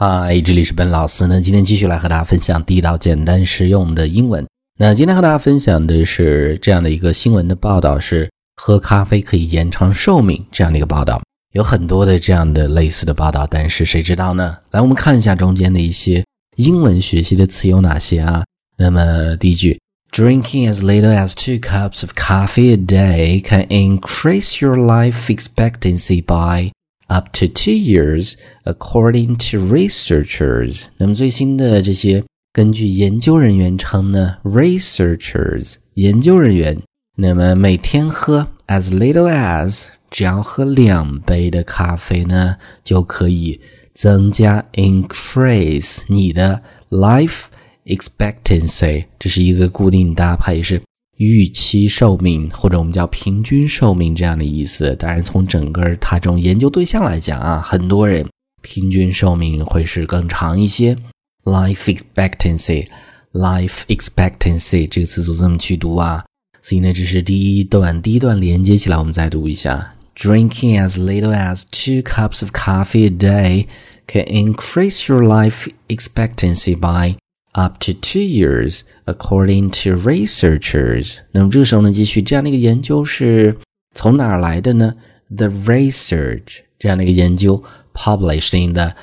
嗨，这里是本老师呢。今天继续来和大家分享地道、简单、实用的英文。那今天和大家分享的是这样的一个新闻的报道：是喝咖啡可以延长寿命这样的一个报道。有很多的这样的类似的报道，但是谁知道呢？来，我们看一下中间的一些英文学习的词有哪些啊？那么第一句，Drinking as little as two cups of coffee a day can increase your life expectancy by Up to two years, according to researchers。那么最新的这些，根据研究人员称呢，researchers 研究人员，那么每天喝 as little as，只要喝两杯的咖啡呢，就可以增加 increase 你的 life expectancy。这是一个固定搭配，是。预期寿命，或者我们叫平均寿命这样的意思。当然，从整个它这种研究对象来讲啊，很多人平均寿命会是更长一些。Life expectancy，life expectancy 这个词组这么去读啊。所以呢，这是第一段，第一段连接起来，我们再读一下：Drinking as little as two cups of coffee a day can increase your life expectancy by up to two years, according to researchers。那么这个时候呢，继续这样的一个研究是从哪儿来的呢？The research 这样的一个研究 published in the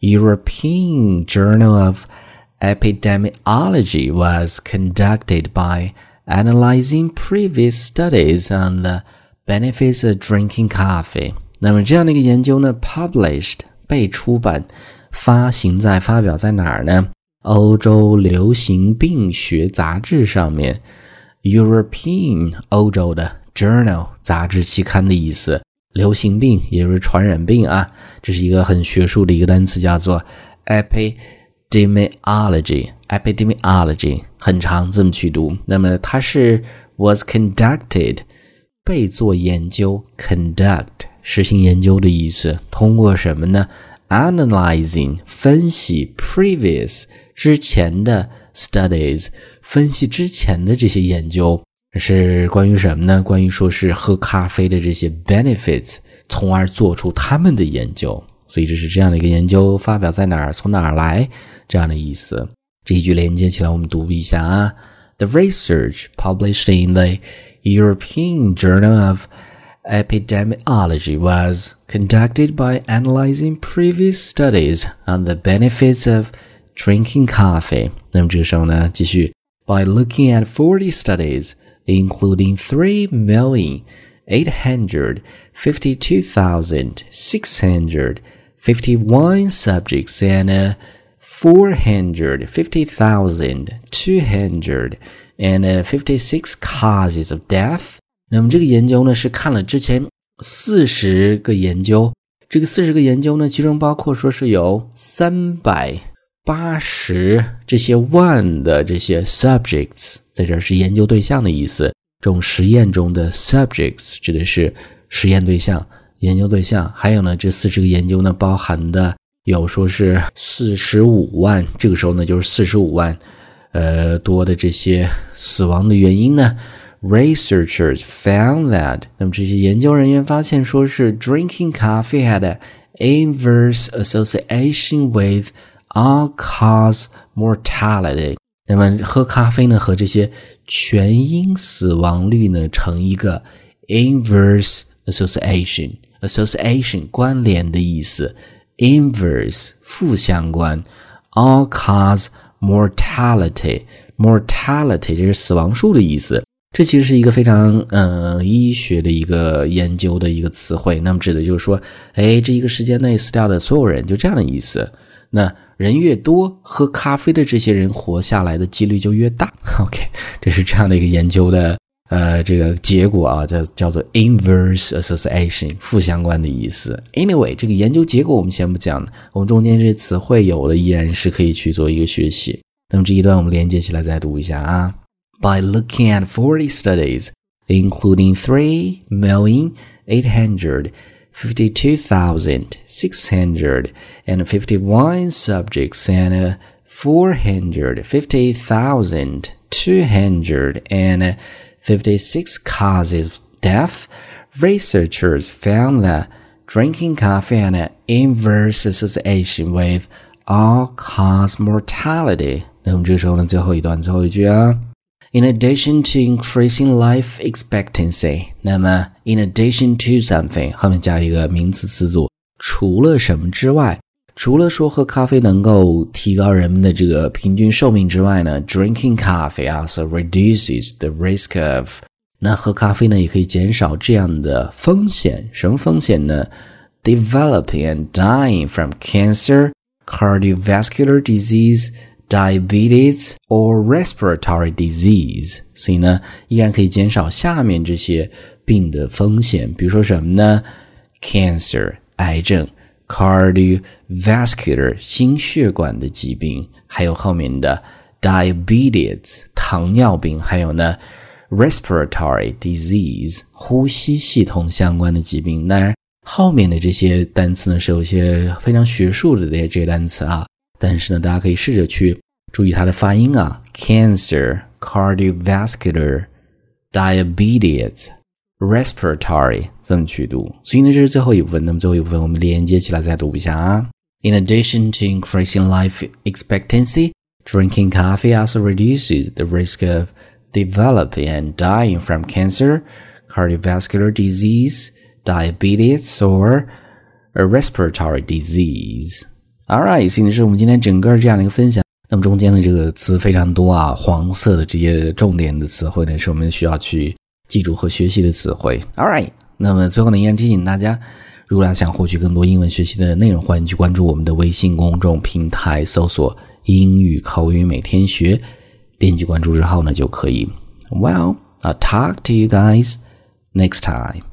European Journal of Epidemiology was conducted by analyzing previous studies on the benefits of drinking coffee。那么这样的一个研究呢，published 被出版，发行在发表在哪儿呢？ 欧洲流行病学杂志上面，European 欧洲的 Journal 杂志期刊的意思，流行病也就是传染病啊，这是一个很学术的一个单词，叫做 epidemiology，epidemiology 很长，这么去读。那么它是 was conducted 被做研究，conduct 实行研究的意思，通过什么呢？？Analyzing 分析 previous。之前的 studies 分析之前的这些研究是关于什么呢？关于说是喝咖啡的这些 benefits，从而做出他们的研究。所以这是这样的一个研究发表在哪儿？从哪儿来？这样的意思。这一句连接起来，我们读一下啊。The research published in the European Journal of Epidemiology was conducted by analyzing previous studies on the benefits of drinking coffee. 那么这个时候呢，继续 by looking at 40 studies, including 3 million. 852,651 subjects and uh, 450,256 causes of death。 那么这个研究呢，是看了之前四十个研究，这个四十个研究呢，其中包括说是有三百八十这些万的这些 subjects，在这是研究对象的意思。这种实验中的 subjects 指的是实验对象、研究对象。还有呢，这四十个研究呢，包含的有说是四十五万，这个时候呢，就是四十五万，呃多的这些死亡的原因呢。Researchers found that，那么这些研究人员发现，说是 drinking coffee had an inverse association with all cause mortality。那么喝咖啡呢，和这些全因死亡率呢成一个 inverse association。association 关联的意思，inverse 负相关，all cause mortality。mortality 这是死亡数的意思。 这其实是一个非常呃医学的一个研究的一个词汇。那么指的就是说，哎，这一个时间内死掉的所有人，就这样的意思。那人越多，喝咖啡的这些人活下来的几率就越大。OK，这是这样的一个研究的呃这个结果啊，叫叫做 inverse association，负相关的意思。Anyway，这个研究结果我们先不讲，我们中间这些词汇有的依然是可以去做一个学习。那么这一段我们连接起来再读一下啊。By looking at forty studies, including three million eight hundred. 52,651 subjects and 450,256 causes of death, researchers found that drinking coffee had an inverse association with all cause mortality。那我们这个时候呢，最后一段最后一句啊。 In addition to increasing life expectancy，那么 in addition to something 后面加一个名词词组，除了什么之外，除了说喝咖啡能够提高人们的这个平均寿命之外呢，drinking coffee also reduces the risk of 那喝咖啡呢也可以减少这样的风险，什么风险呢？Developing and dying from cancer, cardiovascular disease. Diabetes or respiratory disease，所以呢，依然可以减少下面这些病的风险，比如说什么呢？cancer 癌症，cardiovascular 心血管的疾病，还有后面的 diabetes 糖尿病，还有呢 respiratory disease 呼吸系统相关的疾病。当然，后面的这些单词呢是有一些非常学术的这些这些单词啊，但是呢，大家可以试着去。注意它的发音啊，cancer、cardiovascular、diabetes、respiratory 这么去读。所以呢，这是最后一部分。那么最后一部分我们连接起来再读一下啊。In addition to increasing life expectancy, drinking coffee also reduces the risk of developing and dying from cancer, cardiovascular disease, diabetes, or a respiratory disease. Alright，所以呢，是我们今天整个这样的一个分享。 那么中间的这个词非常多啊，黄色的这些重点的词汇呢，是我们需要去记住和学习的词汇。All right，那么最后呢，依然提醒大家，如果想获取更多英文学习的内容，欢迎去关注我们的微信公众平台，搜索“英语口语每天学”，点击关注之后呢，就可以。Well，I'll talk to you guys next time.